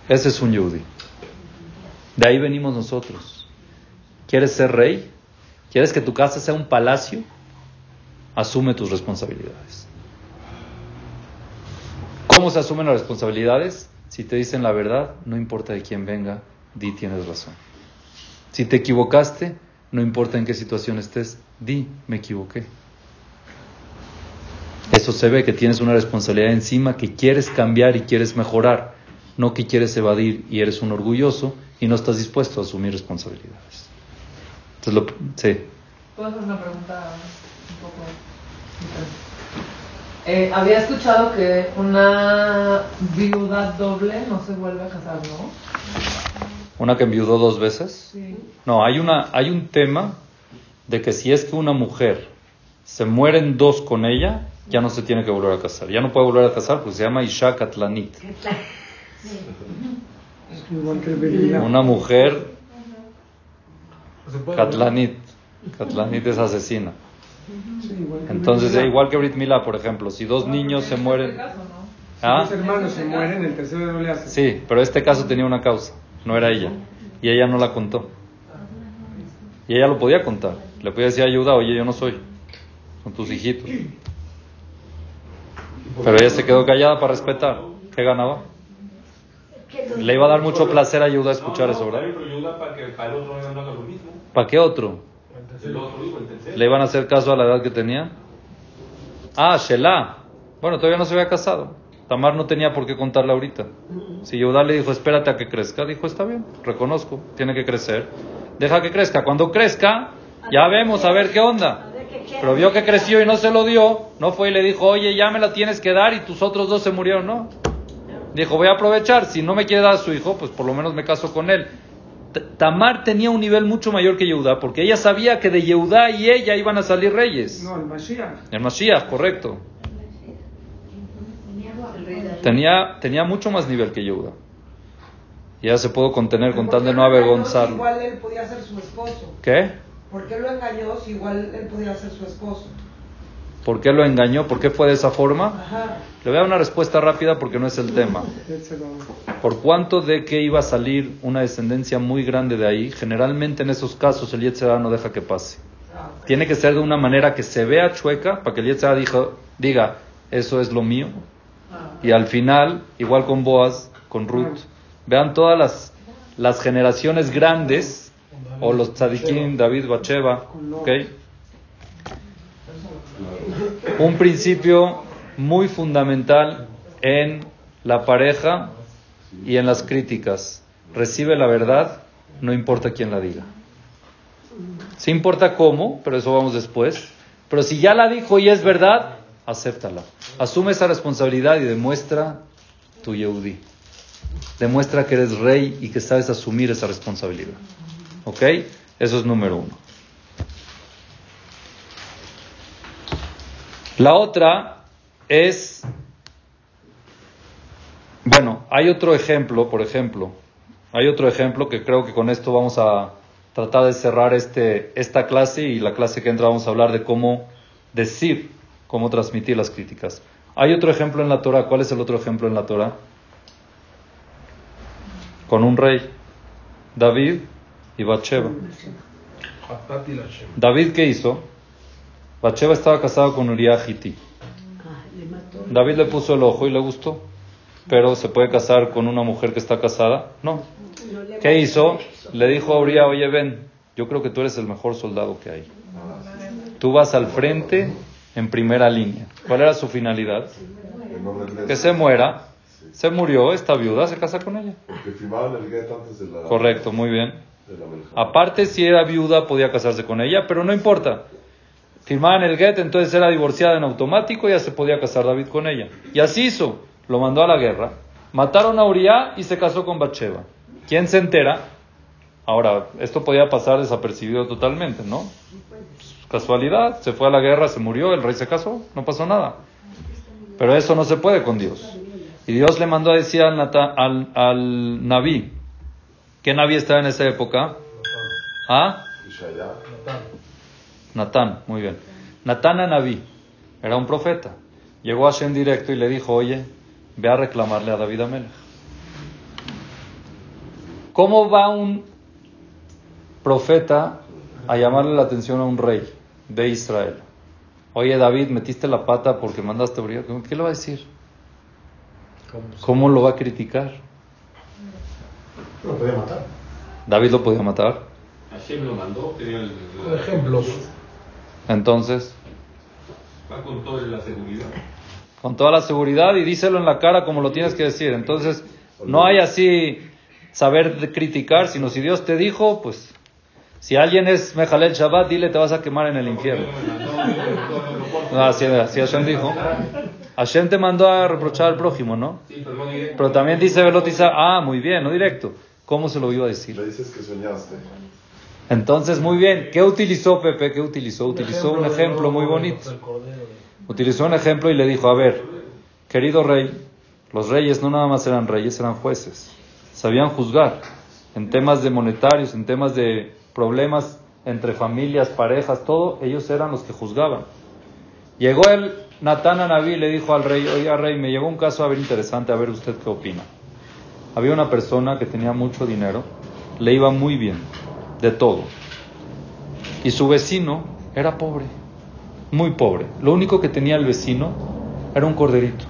Ese es un Yehudi. De ahí venimos nosotros. ¿Quieres ser rey? ¿Quieres que tu casa sea un palacio? Asume tus responsabilidades. ¿Cómo se asumen las responsabilidades? Si te dicen la verdad, no importa de quién venga, di tienes razón. Si te equivocaste, no importa en qué situación estés, di me equivoqué. Eso se ve que tienes una responsabilidad encima que quieres cambiar y quieres mejorar, no que quieres evadir y eres un orgulloso y no estás dispuesto a asumir responsabilidades. Entonces, lo, sí. ¿Puedo hacer una pregunta un poco diferente? Eh, había escuchado que una viuda doble no se vuelve a casar, ¿no? Una que enviudó dos veces. Sí. No, hay, una, hay un tema de que si es que una mujer se mueren dos con ella, ya no se tiene que volver a casar. Ya no puede volver a casar porque se llama Isha Katlanit. Una mujer Katlanit. Katlanit es asesina. Entonces, igual que Brit Milá, por ejemplo, si dos niños se mueren. Este. Si ¿Ah? dos hermanos se mueren, el tercero no le hace. Sí, pero este caso tenía una causa, no era ella. Y ella no la contó. Y ella lo podía contar. Le podía decir ayuda, oye, yo no soy. Son tus hijitos. Pero ella se quedó callada para respetar. ¿Qué ganaba? Le iba a dar mucho placer ayuda a escuchar eso, ¿verdad? Para que para el otro no haga lo mismo. ¿Para qué otro? ¿Le iban a hacer caso a la edad que tenía? Ah, Shelah. Bueno, todavía no se había casado. Tamar no tenía por qué contarle ahorita. Si Yehuda le dijo, espérate a que crezca, dijo, está bien, reconozco, tiene que crecer. deja que crezca. Cuando crezca, ya vemos a ver qué onda. Pero vio que creció y no se lo dio, no fue y le dijo, oye, ya me la tienes que dar y tus otros dos se murieron, ¿no? Dijo, voy a aprovechar, si no me quiere dar a su hijo, pues por lo menos me caso con él. Tamar tenía un nivel mucho mayor que Yehudá, porque ella sabía que de Yehudá y ella iban a salir reyes. No, el Mashiach. El Mashiach, correcto. Tenía, tenía mucho más nivel que Yehuda. Y ya se pudo contener con ¿Por tal de no avergonzarlo. Igual él podía ser su esposo. ¿Qué? ¿Por qué lo engañó si igual él podía ser su esposo? ¿Por qué lo engañó? ¿Por qué fue de esa forma? Ajá. Le voy a dar una respuesta rápida porque no es el tema. Por cuanto de que iba a salir una descendencia muy grande de ahí, generalmente en esos casos el Yetzirah no deja que pase. Tiene que ser de una manera que se vea chueca para que el Yetzirah dijo- diga, eso es lo mío. Y al final, igual con Boaz, con Ruth, vean todas las, las generaciones grandes, o los tzadikim, David, Bacheva, ¿ok? Un principio muy fundamental en la pareja y en las críticas. Recibe la verdad, no importa quién la diga. Sí importa cómo, pero eso vamos después. Pero si ya la dijo y es verdad, acéptala. Asume esa responsabilidad y demuestra tu Yehudi. Demuestra que eres rey y que sabes asumir esa responsabilidad. ¿Ok? Eso es número uno. La otra es, bueno, hay otro ejemplo, por ejemplo, hay otro ejemplo que creo que con esto vamos a tratar de cerrar este, esta clase y la clase que entra vamos a hablar de cómo decir, cómo transmitir las críticas. Hay otro ejemplo en la Torah. ¿Cuál es el otro ejemplo en la Torah? Con un rey, David y Bathsheba. David, ¿qué hizo? Bathsheba estaba casada con Uriah Hiti. Ah. David le puso el ojo y le gustó. Pero ¿se puede casar con una mujer que está casada? No. ¿Qué hizo? Le dijo a Uriah, oye, ven, yo creo que tú eres el mejor soldado que hay. Tú vas al frente en primera línea. ¿Cuál era su finalidad? Que se muera. Se murió, esta viuda se casa con ella. Porque firmaban el get antes de la. Correcto, muy bien. Aparte, si era viuda, podía casarse con ella, pero no importa. Firmaban el get, entonces era divorciada en automático ya se podía casar David con ella. Y así hizo. Lo mandó a la guerra. Mataron a Uriah y se casó con Bathsheba. ¿Quién se entera? Ahora, esto podía pasar desapercibido totalmente, ¿no? Casualidad, se fue a la guerra, se murió, el rey se casó, no pasó nada. Pero eso no se puede con Dios. Y Dios le mandó a decir al, al, al Naví. ¿Qué Naví estaba en esa época? ¿Ah? Ishaya. Natán, muy bien. Natán a Naví era un profeta. Llegó a Hashem directo y le dijo, oye, ve a reclamarle a David Amelech. ¿Cómo va un profeta a llamarle la atención a un rey de Israel? Oye, David, metiste la pata porque mandaste a Uriah. ¿Qué le va a decir? ¿Cómo lo va a criticar? Lo podía matar. David lo podía matar. Hashem lo mandó, tenía el. Por ejemplo, Entonces, Va con toda la seguridad. con toda la seguridad y díselo en la cara como lo tienes que decir. Entonces, no hay así saber de criticar, sino si Dios te dijo, pues, si alguien es Mejalel Shabbat, dile te vas a quemar en el infierno. Ah, Así, así Hashem dijo. Hashem te mandó a reprochar al prójimo, ¿no? Sí, pero no directo. Pero también dice Velotiza, ah, muy bien, no directo. ¿Cómo se lo iba a decir? Le dices que soñaste. Entonces, muy bien. ¿Qué utilizó Pepe? ¿Qué utilizó? Utilizó un ejemplo muy bonito. Utilizó un ejemplo y le dijo, a ver, querido rey, los reyes no nada más eran reyes, eran jueces. Sabían juzgar en temas de monetarios, en temas de problemas entre familias, parejas, todo, ellos eran los que juzgaban. Llegó el Natán a Naví y le dijo al rey, oiga rey, me llegó un caso a ver interesante, a ver usted qué opina. Había una persona que tenía mucho dinero, le iba muy bien, de todo. Y su vecino era pobre, muy pobre. Lo único que tenía el vecino era un corderito.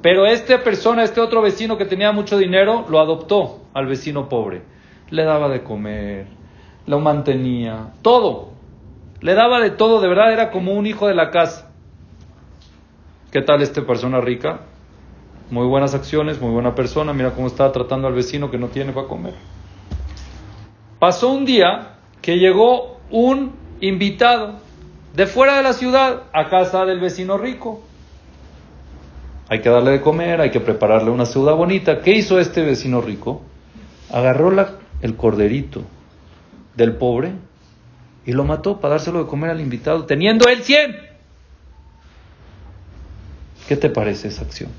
Pero esta persona, este otro vecino que tenía mucho dinero, lo adoptó al vecino pobre. Le daba de comer, lo mantenía, todo. Le daba de todo, de verdad era como un hijo de la casa. ¿Qué tal esta persona rica? Muy buenas acciones, muy buena persona. Mira cómo está tratando al vecino que no tiene para comer. Pasó un día que llegó un invitado de fuera de la ciudad a casa del vecino rico. Hay que darle de comer, hay que prepararle una ciudad bonita. ¿Qué hizo este vecino rico? Agarró el corderito del pobre y lo mató para dárselo de comer al invitado, teniendo él 100. ¿Qué te parece esa acción?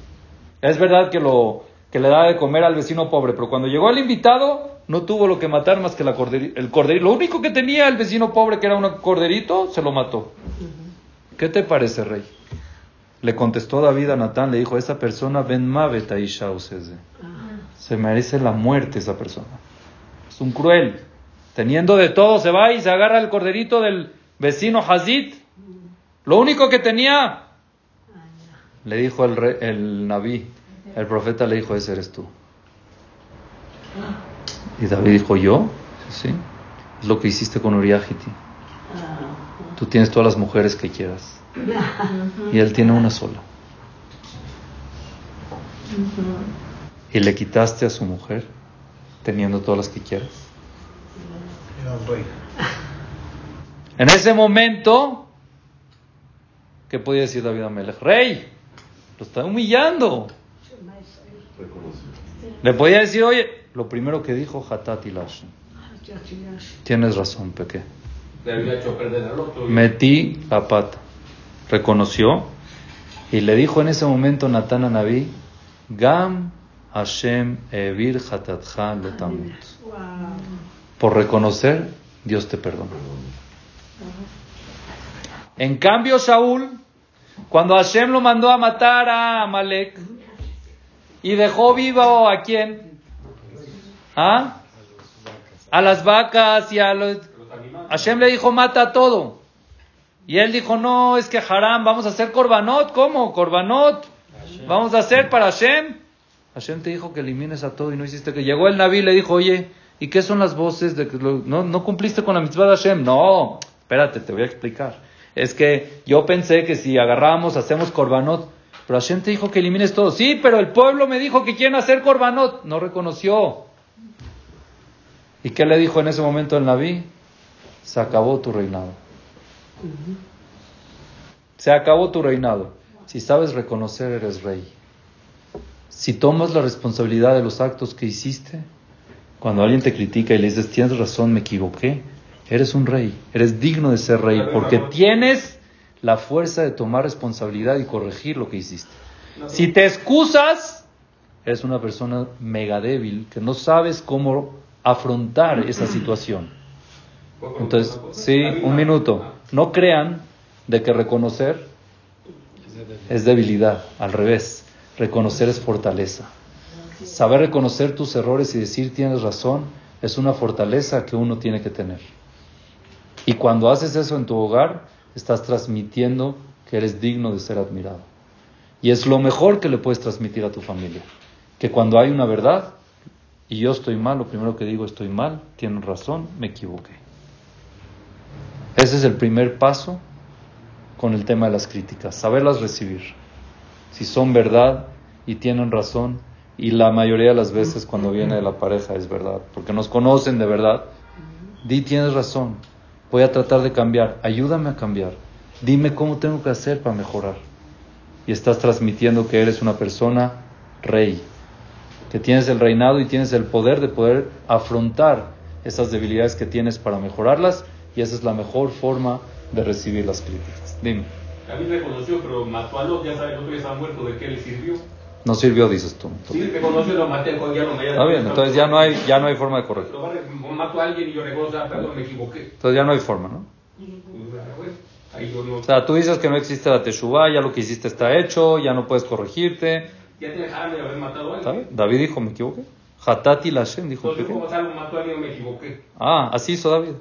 Es verdad que lo que le da de comer al vecino pobre, pero cuando llegó el invitado no tuvo lo que matar más que la el corderito. Lo único que tenía el vecino pobre, que era un corderito, se lo mató. ¿Qué te parece, rey? Le contestó David a Natán, le dijo, esa persona ben mavet Se merece la muerte esa persona. Es un cruel. Teniendo de todo, se va y se agarra el corderito del vecino Hazid. Lo único que tenía, le dijo el, rey, el Naví, el profeta le dijo, ese eres tú. Y David dijo, ¿yo? Sí, es lo que hiciste con Uriahiti. Tú tienes todas las mujeres que quieras. Y él tiene una sola. Y le quitaste a su mujer, teniendo todas las que quieras. En ese momento, ¿qué podía decir David Amelech? Rey, lo está humillando. Le podía decir, oye, lo primero que dijo, Hatati Tienes razón, Peque. Metí la pata. Reconoció y le dijo en ese momento Natán a Naví, Gam Hashem Evir Hatatcha Letamut. Por reconocer, Dios te perdona. En cambio, Saúl, cuando Hashem lo mandó a matar a Amalek, y dejó vivo a quién? ¿Ah? A las vacas y a los... Hashem le dijo, mata todo. Y él dijo, no, es que Haram, vamos a hacer Corbanot. ¿Cómo? Corbanot. Vamos a hacer para Hashem. Hashem te dijo que elimines a todo y no hiciste que... Llegó el Naví y le dijo, oye, ¿y qué son las voces de que no, no cumpliste con la mitzvah de Hashem? No, espérate, te voy a explicar. Es que yo pensé que si agarramos, hacemos Corbanot, pero Hashem te dijo que elimines todo. Sí, pero el pueblo me dijo que quieren hacer Corbanot. No reconoció. ¿Y qué le dijo en ese momento el Naví? Se acabó tu reinado. Se acabó tu reinado. Si sabes reconocer, eres rey. Si tomas la responsabilidad de los actos que hiciste, cuando alguien te critica y le dices, tienes razón, me equivoqué, eres un rey, eres digno de ser rey, porque tienes la fuerza de tomar responsabilidad y corregir lo que hiciste. Si te excusas, eres una persona mega débil que no sabes cómo afrontar esa situación. Entonces, sí, un minuto. No crean de que reconocer es debilidad, al revés. Reconocer es fortaleza. Saber reconocer tus errores y decir tienes razón es una fortaleza que uno tiene que tener. Y cuando haces eso en tu hogar, estás transmitiendo que eres digno de ser admirado. Y es lo mejor que le puedes transmitir a tu familia. Que cuando hay una verdad y yo estoy mal, lo primero que digo estoy mal, tienen razón, me equivoqué. Ese es el primer paso con el tema de las críticas, saberlas recibir. Si son verdad y tienen razón, y la mayoría de las veces cuando viene de la pareja es verdad, porque nos conocen de verdad, di tienes razón, Voy a tratar de cambiar. Ayúdame a cambiar. Dime cómo tengo que hacer para mejorar. Y estás transmitiendo que eres una persona rey, que tienes el reinado y tienes el poder de poder afrontar esas debilidades que tienes para mejorarlas y esa es la mejor forma de recibir las críticas. Dime. Ya ya ¿de qué le sirvió? No sirvió, dices tú. Sí, te conoció, lo maté, ya lo Está bien, entonces ya no hay, ya no hay forma de corregir. Mato a alguien y yo ah, perdón, me equivoqué. Entonces ya no hay forma, ¿no? O sea, tú dices que no existe la teshuva, ya lo que hiciste está hecho, ya no puedes corregirte. Ya te dejaron de haber matado a alguien. David dijo, me equivoqué. Hatati Lashem dijo. Entonces, ¿cómo salgo mató a alguien me equivoqué? Ah, así hizo David.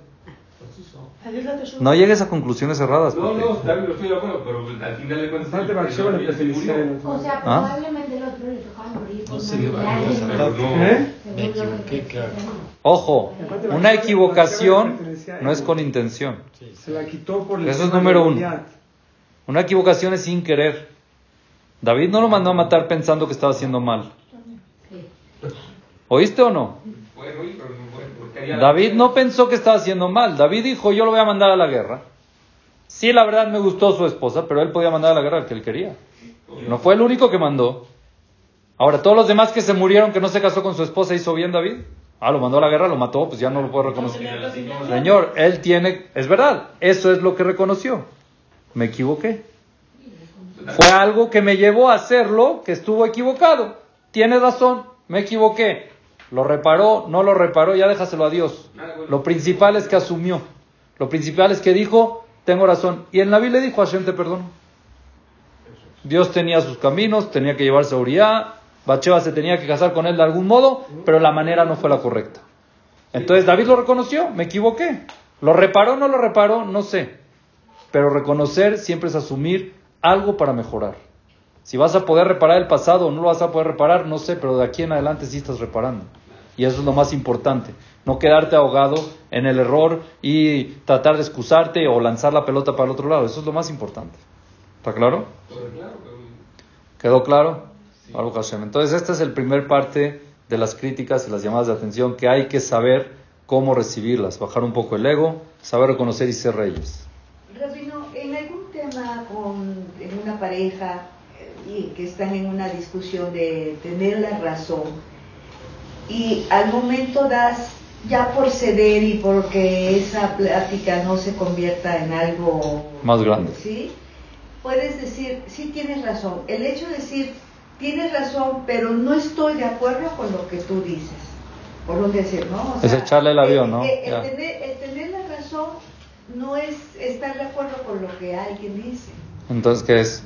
No llegues a conclusiones cerradas. No, no, David, lo estoy de acuerdo, pero al final de cuentas. O sea, ¿Ah? probablemente el otro le tocaba morir. No se dio ¿Eh? Me equivoqué, claro. Ojo, una equivocación no es con intención. Se la quitó por el Eso es número uno. Una equivocación es sin querer. David no lo mandó a matar pensando que estaba haciendo mal. ¿Oíste o no? Bueno, pero David no pensó que estaba haciendo mal. David dijo, yo lo voy a mandar a la guerra. Sí, la verdad me gustó su esposa, pero él podía mandar a la guerra al que él quería. No fue el único que mandó. Ahora, todos los demás que se murieron, que no se casó con su esposa, ¿hizo bien David? Ah, lo mandó a la guerra, lo mató, pues ya no lo puedo reconocer. Señor, él tiene, es verdad, eso es lo que reconoció. Me equivoqué. Fue algo que me llevó a hacerlo, que estuvo equivocado. Tiene razón, me equivoqué. Lo reparó, no lo reparó, ya déjaselo a Dios. Lo principal es que asumió. Lo principal es que dijo, tengo razón. Y en la Biblia dijo, Hashem te perdono. Dios tenía sus caminos, tenía que llevarse a Uriah, Bacheva se tenía que casar con él de algún modo, pero la manera no fue la correcta. Entonces David lo reconoció, me equivoqué. ¿Lo reparó no lo reparó? No sé. Pero reconocer siempre es asumir algo para mejorar. Si vas a poder reparar el pasado o no lo vas a poder reparar, no sé, pero de aquí en adelante sí estás reparando. Y eso es lo más importante. No quedarte ahogado en el error y tratar de excusarte o lanzar la pelota para el otro lado. Eso es lo más importante. ¿Está claro? ¿Quedó claro? Entonces, esta es el primer parte de las críticas y las llamadas de atención que hay que saber cómo recibirlas, bajar un poco el ego, saber reconocer y ser reyes. Rabino, en algún tema con en una pareja y que están en una discusión de tener la razón y al momento das ya por ceder y porque esa plática no se convierta en algo más grande. ¿Sí? Puedes decir, sí tienes razón. El hecho de decir tienes razón, pero no estoy de acuerdo con lo que tú dices. Por un decir, ¿no? es echarle el avión, ¿no? El, tener, la razón no es estar de acuerdo con lo que alguien dice. Entonces, ¿qué es?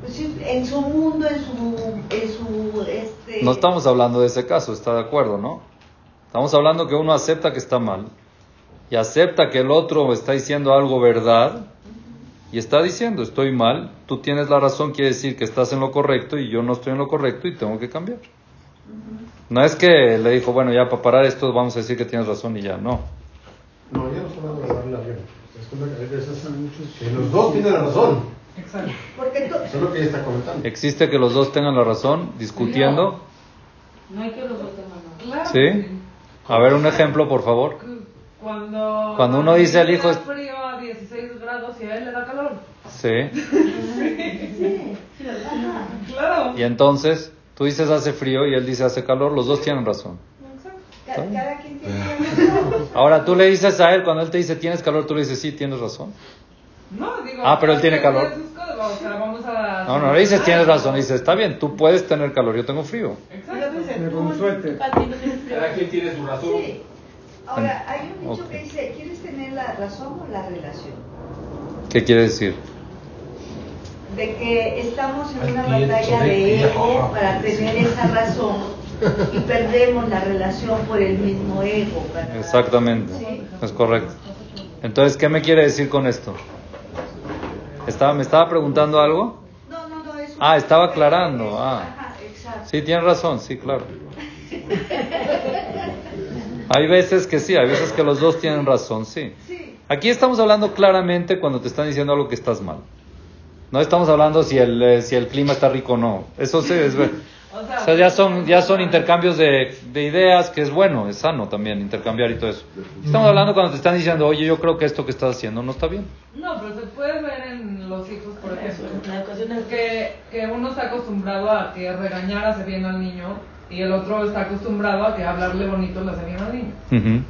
Pues en su mundo, en su... En su este... No estamos hablando de ese caso, está de acuerdo, ¿no? Estamos hablando que uno acepta que está mal y acepta que el otro está diciendo algo verdad y está diciendo, estoy mal, tú tienes la razón, quiere decir que estás en lo correcto y yo no estoy en lo correcto y tengo que cambiar. No es que le dijo, bueno, ya para parar esto vamos a decir que tienes razón y ya, no. No, ya no estamos de darle la que los dos tienen la razón. Exacto. Porque Eso es lo que ella está comentando. ¿Existe que los dos tengan la razón discutiendo? No, hay que los dos tengan la razón. ¿Sí? A ver un ejemplo, por favor. Cuando, Cuando uno dice al hijo... Es frío a 16 grados y a él le da calor. Sí. sí. Claro. Y entonces, tú dices hace frío y él dice hace calor, los dos tienen razón. Cada, cada quien tiene razón. Ahora tú le dices a él, cuando él te dice tienes calor, tú le dices sí, tienes razón. No, digo, ah, pero él tiene calor. O sea, vamos a... No, no le dices tienes razón, dices está bien, tú puedes tener calor, yo tengo frío. Exacto. Cada quien tiene su razón. Sí. Ahora, hay un dicho que dice, ¿quieres tener la razón o la relación? ¿Qué quiere decir? De que estamos en una batalla de ego para tener esa razón y perdemos la relación por el mismo ego. Exactamente, es correcto. Entonces, ¿qué me quiere decir con esto? ¿Estaba, ¿Me estaba preguntando algo? No, no, no. Es ah, estaba aclarando. Ah. Sí, tienes razón, sí, claro. Hay veces que sí, hay veces que los dos tienen razón, sí. Aquí estamos hablando claramente cuando te están diciendo algo que estás mal. No estamos hablando si el, eh, si el clima está rico o no. Eso sí es o sea, ya son, ya son intercambios de, de, ideas, que es bueno, es sano también intercambiar y todo eso. Estamos hablando cuando te están diciendo, oye, yo creo que esto que estás haciendo no está bien. No, pero se puede ver en los hijos, por ejemplo, que, que uno está acostumbrado a que regañar hace bien al niño y el otro está acostumbrado a que hablarle bonito le hace bien al niño.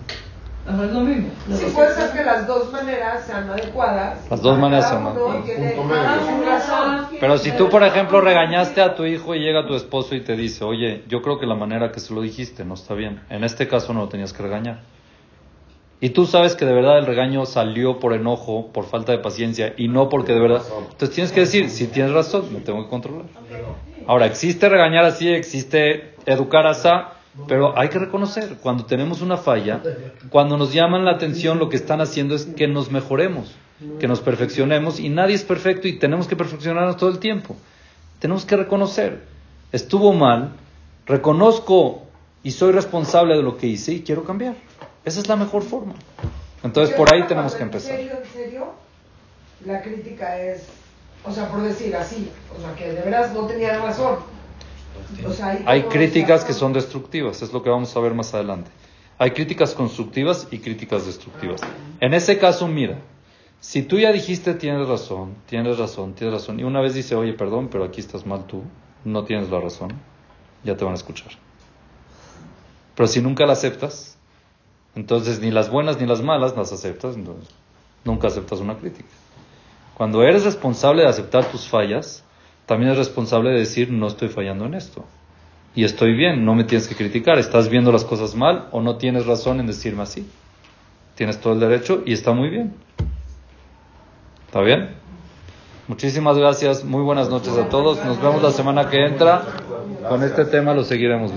No es lo mismo. Sí, puede ser que las dos maneras sean adecuadas. Las dos maneras sean adecuadas. Pero si tú, por ejemplo, regañaste a tu hijo y llega tu esposo y te dice, oye, yo creo que la manera que se lo dijiste no está bien. En este caso no lo tenías que regañar. Y tú sabes que de verdad el regaño salió por enojo, por falta de paciencia y no porque de verdad. Entonces tienes que decir, si tienes razón, me tengo que controlar. Ahora, existe regañar así, existe educar así, pero hay que reconocer, cuando tenemos una falla, cuando nos llaman la atención, lo que están haciendo es que nos mejoremos, que nos perfeccionemos, y nadie es perfecto y tenemos que perfeccionarnos todo el tiempo. Tenemos que reconocer, estuvo mal, reconozco y soy responsable de lo que hice y quiero cambiar. Esa es la mejor forma. Entonces por ahí tenemos que empezar. ¿En serio? La crítica es o sea, por decir así, o sea, que de veras no razón. Hay, críticas que son destructivas, es lo que vamos a ver más adelante. Hay críticas constructivas y críticas destructivas. En ese caso, mira, si tú ya dijiste tienes razón, tienes razón, tienes razón, y una vez dice, oye, perdón, pero aquí estás mal tú, no tienes la razón, ya te van a escuchar. Pero si nunca la aceptas, entonces ni las buenas ni las malas las aceptas, entonces nunca aceptas una crítica. Cuando eres responsable de aceptar tus fallas, también eres responsable de decir, no estoy fallando en esto. Y estoy bien, no me tienes que criticar. ¿Estás viendo las cosas mal o no tienes razón en decirme así? Tienes todo el derecho y está muy bien. ¿Está bien? Muchísimas gracias, muy buenas noches a todos. Nos vemos la semana que entra. Con este tema lo seguiremos,